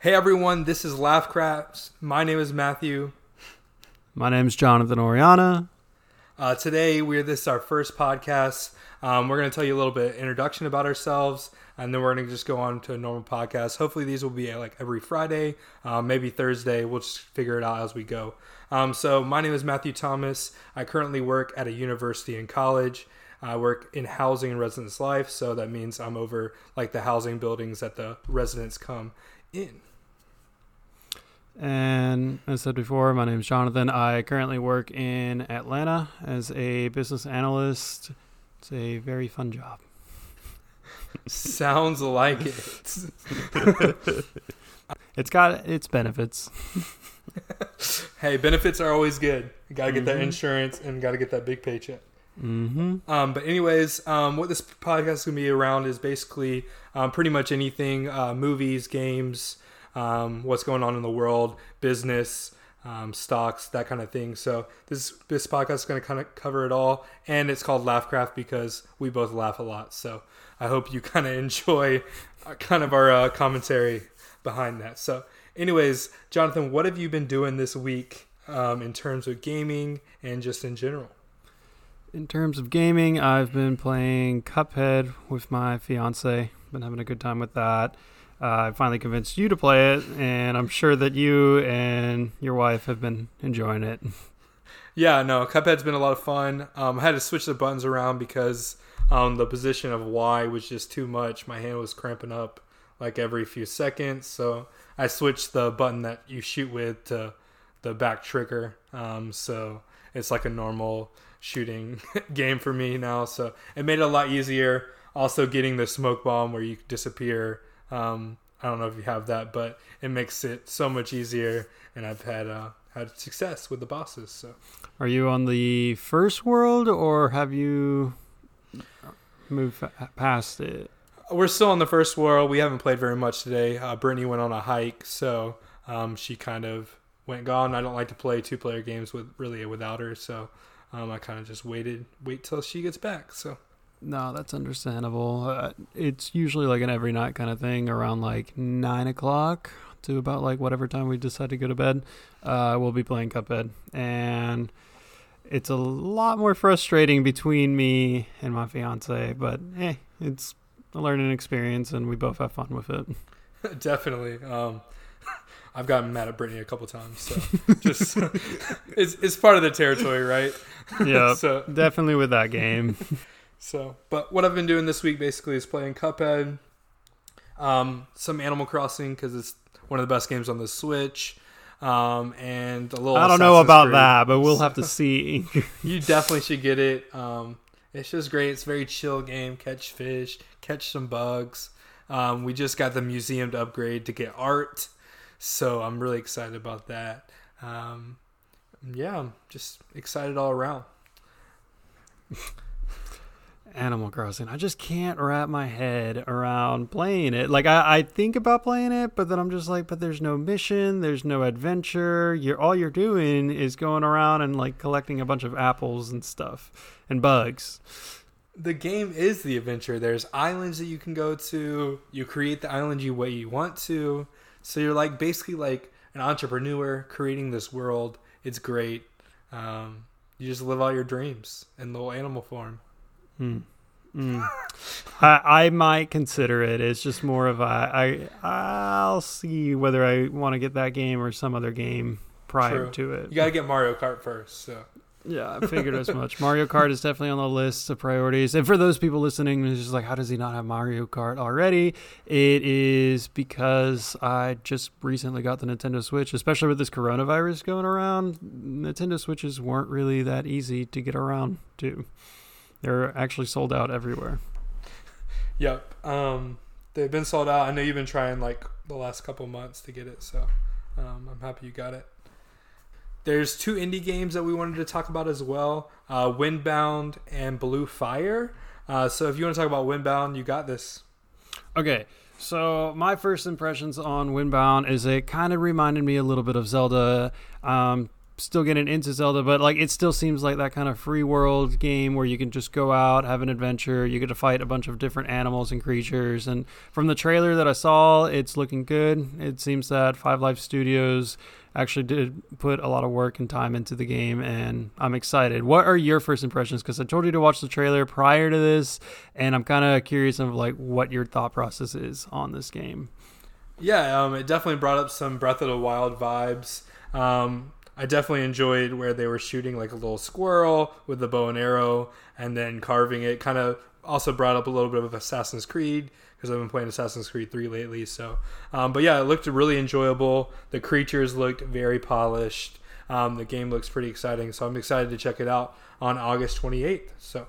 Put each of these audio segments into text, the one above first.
Hey everyone, this is Laughcrafts. My name is Matthew. My name is Jonathan Oriana. Uh, today, we're this is our first podcast. Um, we're going to tell you a little bit introduction about ourselves, and then we're going to just go on to a normal podcast. Hopefully, these will be uh, like every Friday, um, maybe Thursday. We'll just figure it out as we go. Um, so, my name is Matthew Thomas. I currently work at a university and college. I work in housing and residence life, so that means I'm over like the housing buildings that the residents come in. And as I said before, my name is Jonathan. I currently work in Atlanta as a business analyst. It's a very fun job. Sounds like it. it's got its benefits. hey, benefits are always good. You gotta get mm-hmm. that insurance and gotta get that big paycheck. Mm-hmm. Um, but anyways, um, what this podcast is gonna be around is basically um, pretty much anything: uh, movies, games, um, what's going on in the world, business, um, stocks, that kind of thing. So this this podcast is going to kind of cover it all, and it's called Laughcraft because we both laugh a lot. So I hope you kind of enjoy uh, kind of our uh, commentary behind that. So, anyways, Jonathan, what have you been doing this week um, in terms of gaming and just in general? In terms of gaming, I've been playing Cuphead with my fiance. Been having a good time with that uh, I finally convinced you to play it, and I'm sure that you and your wife have been enjoying it. Yeah, no, Cuphead's been a lot of fun. Um, I had to switch the buttons around because um, the position of Y was just too much. My hand was cramping up like every few seconds, so I switched the button that you shoot with to the back trigger. Um, so it's like a normal shooting game for me now. So it made it a lot easier. Also, getting the smoke bomb where you disappear um, I don't know if you have that, but it makes it so much easier, and I've had uh, had success with the bosses. So, are you on the first world, or have you moved past it? We're still on the first world. We haven't played very much today. Uh, Brittany went on a hike, so um, she kind of went gone. I don't like to play two player games with really without her, so um, I kind of just waited, wait till she gets back. So no, that's understandable. Uh, it's usually like an every night kind of thing around like nine o'clock to about like whatever time we decide to go to bed. Uh, we'll be playing Cuphead, and it's a lot more frustrating between me and my fiance. But hey, it's a learning experience, and we both have fun with it. Definitely. Um, I've gotten mad at Brittany a couple times, so just it's it's part of the territory, right? Yeah. so definitely with that game. So, but what I've been doing this week basically is playing Cuphead, um, some Animal Crossing because it's one of the best games on the Switch, um, and a little. I don't know about Creed. that, but we'll have to see. you definitely should get it. Um, it's just great. It's a very chill game. Catch fish, catch some bugs. Um, we just got the museum to upgrade to get art, so I'm really excited about that. Um, yeah, I'm just excited all around. Animal Crossing. I just can't wrap my head around playing it. Like I, I think about playing it, but then I'm just like, but there's no mission, there's no adventure. You're all you're doing is going around and like collecting a bunch of apples and stuff and bugs. The game is the adventure. There's islands that you can go to. You create the island you way you want to. So you're like basically like an entrepreneur creating this world. It's great. Um, you just live out your dreams in little animal form. Hmm. Mm. I, I might consider it. It's just more of a I I'll see whether I want to get that game or some other game prior True. to it. You got to get Mario Kart first. So yeah, I figured as much. Mario Kart is definitely on the list of priorities. And for those people listening, it's just like, how does he not have Mario Kart already? It is because I just recently got the Nintendo Switch, especially with this coronavirus going around. Nintendo Switches weren't really that easy to get around to. They're actually sold out everywhere. Yep. Um, they've been sold out. I know you've been trying like the last couple months to get it, so um, I'm happy you got it. There's two indie games that we wanted to talk about as well uh, Windbound and Blue Fire. Uh, so if you want to talk about Windbound, you got this. Okay. So my first impressions on Windbound is it kind of reminded me a little bit of Zelda. Um, still getting into Zelda, but like it still seems like that kind of free world game where you can just go out, have an adventure. You get to fight a bunch of different animals and creatures. And from the trailer that I saw, it's looking good. It seems that Five Lives Studios actually did put a lot of work and time into the game, and I'm excited. What are your first impressions? Because I told you to watch the trailer prior to this, and I'm kind of curious of like what your thought process is on this game. Yeah, um, it definitely brought up some Breath of the Wild vibes. Um, I definitely enjoyed where they were shooting like a little squirrel with the bow and arrow and then carving it. Kind of also brought up a little bit of Assassin's Creed because I've been playing Assassin's Creed 3 lately. So, um, but yeah, it looked really enjoyable. The creatures looked very polished. Um, the game looks pretty exciting. So I'm excited to check it out on August 28th. So.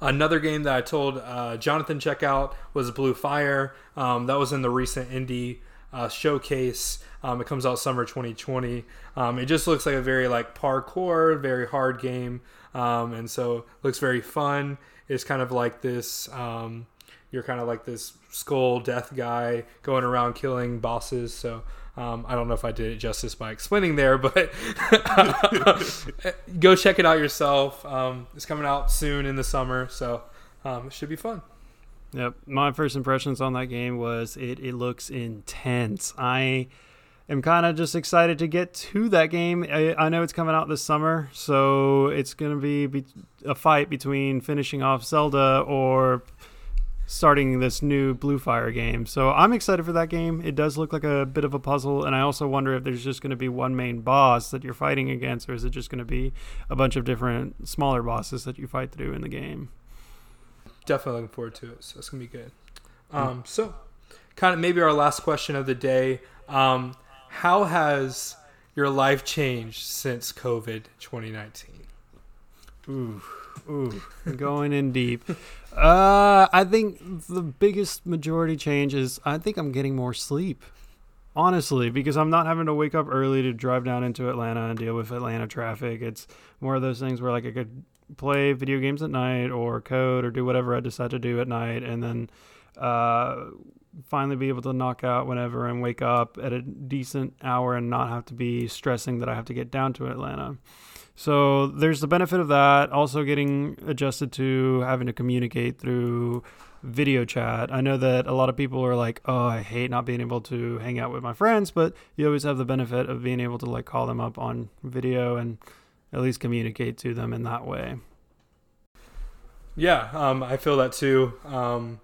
Another game that I told uh, Jonathan check out was Blue Fire. Um, that was in the recent indie uh, showcase. Um, it comes out summer 2020. Um, it just looks like a very like parkour, very hard game, um, and so looks very fun. It's kind of like this. Um, you're kind of like this skull death guy going around killing bosses. So um, I don't know if I did it justice by explaining there, but go check it out yourself. Um, it's coming out soon in the summer, so it should be fun. Yep. My first impressions on that game was it, it looks intense. I am kind of just excited to get to that game. I, I, know it's coming out this summer, so it's going to be, be a fight between finishing off Zelda or starting this new Blue Fire game. So I'm excited for that game. It does look like a bit of a puzzle, and I also wonder if there's just going to be one main boss that you're fighting against, or is it just going to be a bunch of different smaller bosses that you fight through in the game? Definitely looking forward to it. So it's gonna be good. Um, so, kind of maybe our last question of the day: um, How has your life changed since COVID 2019? Ooh, ooh, going in deep. Uh, I think the biggest majority change is I think I'm getting more sleep. Honestly, because I'm not having to wake up early to drive down into Atlanta and deal with Atlanta traffic. It's more of those things where like I could play video games at night or code or do whatever I decide to do at night, and then uh, finally be able to knock out whenever and wake up at a decent hour and not have to be stressing that I have to get down to Atlanta. So there's the benefit of that. Also, getting adjusted to having to communicate through video chat. I know that a lot of people are like, "Oh, I hate not being able to hang out with my friends," but you always have the benefit of being able to like call them up on video and at least communicate to them in that way. Yeah, um, I feel that too. Um,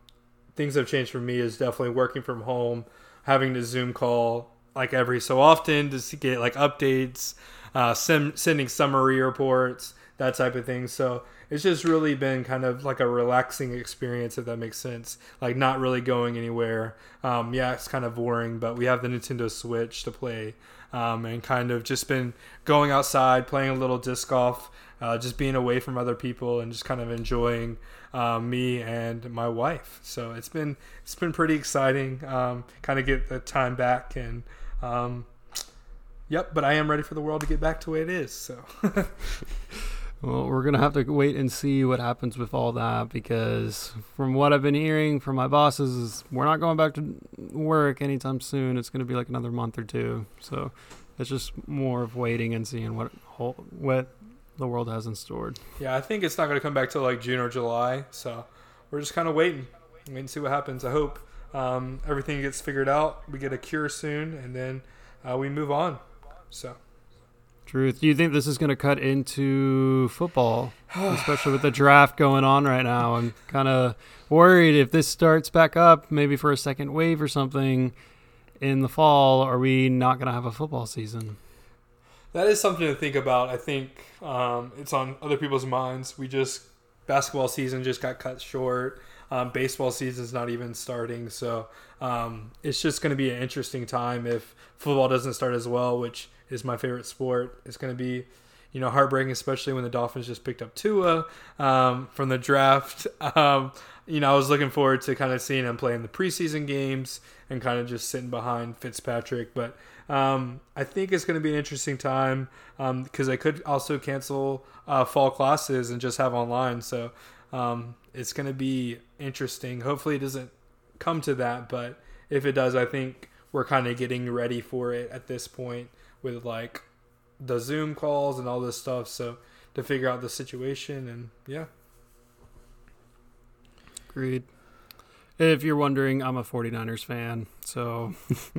things have changed for me is definitely working from home, having to Zoom call like every so often to get like updates, uh, sending summary reports, that type of thing. So it's just really been kind of like a relaxing experience, if that makes sense. Like not really going anywhere. Um, yeah, it's kind of boring, but we have the Nintendo Switch to play um, and kind of just been going outside, playing a little disc golf, uh, just being away from other people, and just kind of enjoying uh, me and my wife. So it's been it's been pretty exciting. Um, kind of get the time back and. Um, yep, but I am ready for the world to get back to the way it is. So. Well, we're gonna have to wait and see what happens with all that because, from what I've been hearing from my bosses, is we're not going back to work anytime soon. It's gonna be like another month or two. So it's just more of waiting and seeing what what the world has in store. Yeah, I think it's not gonna come back till like June or July. So we're just kind of waiting, wait and see what happens. I hope um, everything gets figured out. We get a cure soon, and then uh, we move on. So. Truth. Do you think this is going to cut into football, especially with the draft going on right now? I'm kind of worried if this starts back up, maybe for a second wave or something in the fall. Are we not going to have a football season? That is something to think about. I think um, it's on other people's minds. We just basketball season just got cut short. Um, baseball season's not even starting, so um, it's just going to be an interesting time if football doesn't start as well, which is my favorite sport. It's going to be, you know, heartbreaking, especially when the Dolphins just picked up Tua um, from the draft. Um, you know, I was looking forward to kind of seeing him play in the preseason games and kind of just sitting behind Fitzpatrick. But um, I think it's going to be an interesting time because um, I could also cancel uh, fall classes and just have online. So um, it's going to be interesting. Hopefully, it doesn't come to that, but if it does, I think we're kind of getting ready for it at this point with like the Zoom calls and all this stuff. So to figure out the situation and yeah. Agreed. If you're wondering, I'm a 49ers fan, so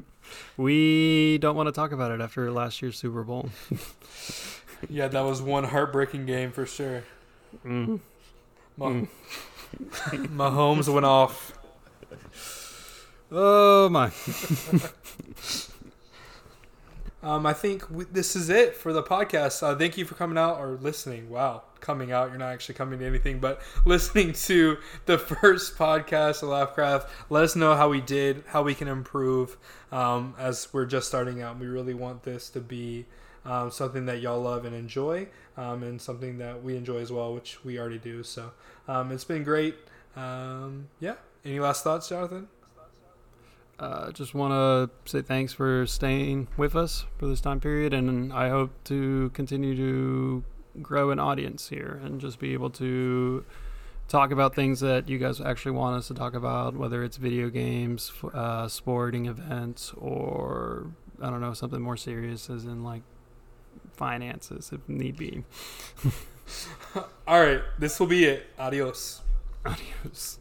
we don't want to talk about it after last year's Super Bowl. yeah, that was one heartbreaking game for sure. Mm. Mah- mm. Mahomes went off. Oh my. um, I think this is it for the podcast. Uh, thank you for coming out or listening. Wow, coming out. You're not actually coming to anything, but listening to the first podcast of Laughcraft. Let us know how we did, how we can improve um, as we're just starting out. We really want this to be um, something that y'all love and enjoy, um, and something that we enjoy as well, which we already do. So um, it's been great. Um, yeah. Any last thoughts, Jonathan? Uh, just want to say thanks for staying with us for this time period, and I hope to continue to grow an audience here and just be able to talk about things that you guys actually want us to talk about, whether it's video games, uh, sporting events, or I don't know something more serious, as in like finances, if need be. All right, this will be it. Adios. Adios.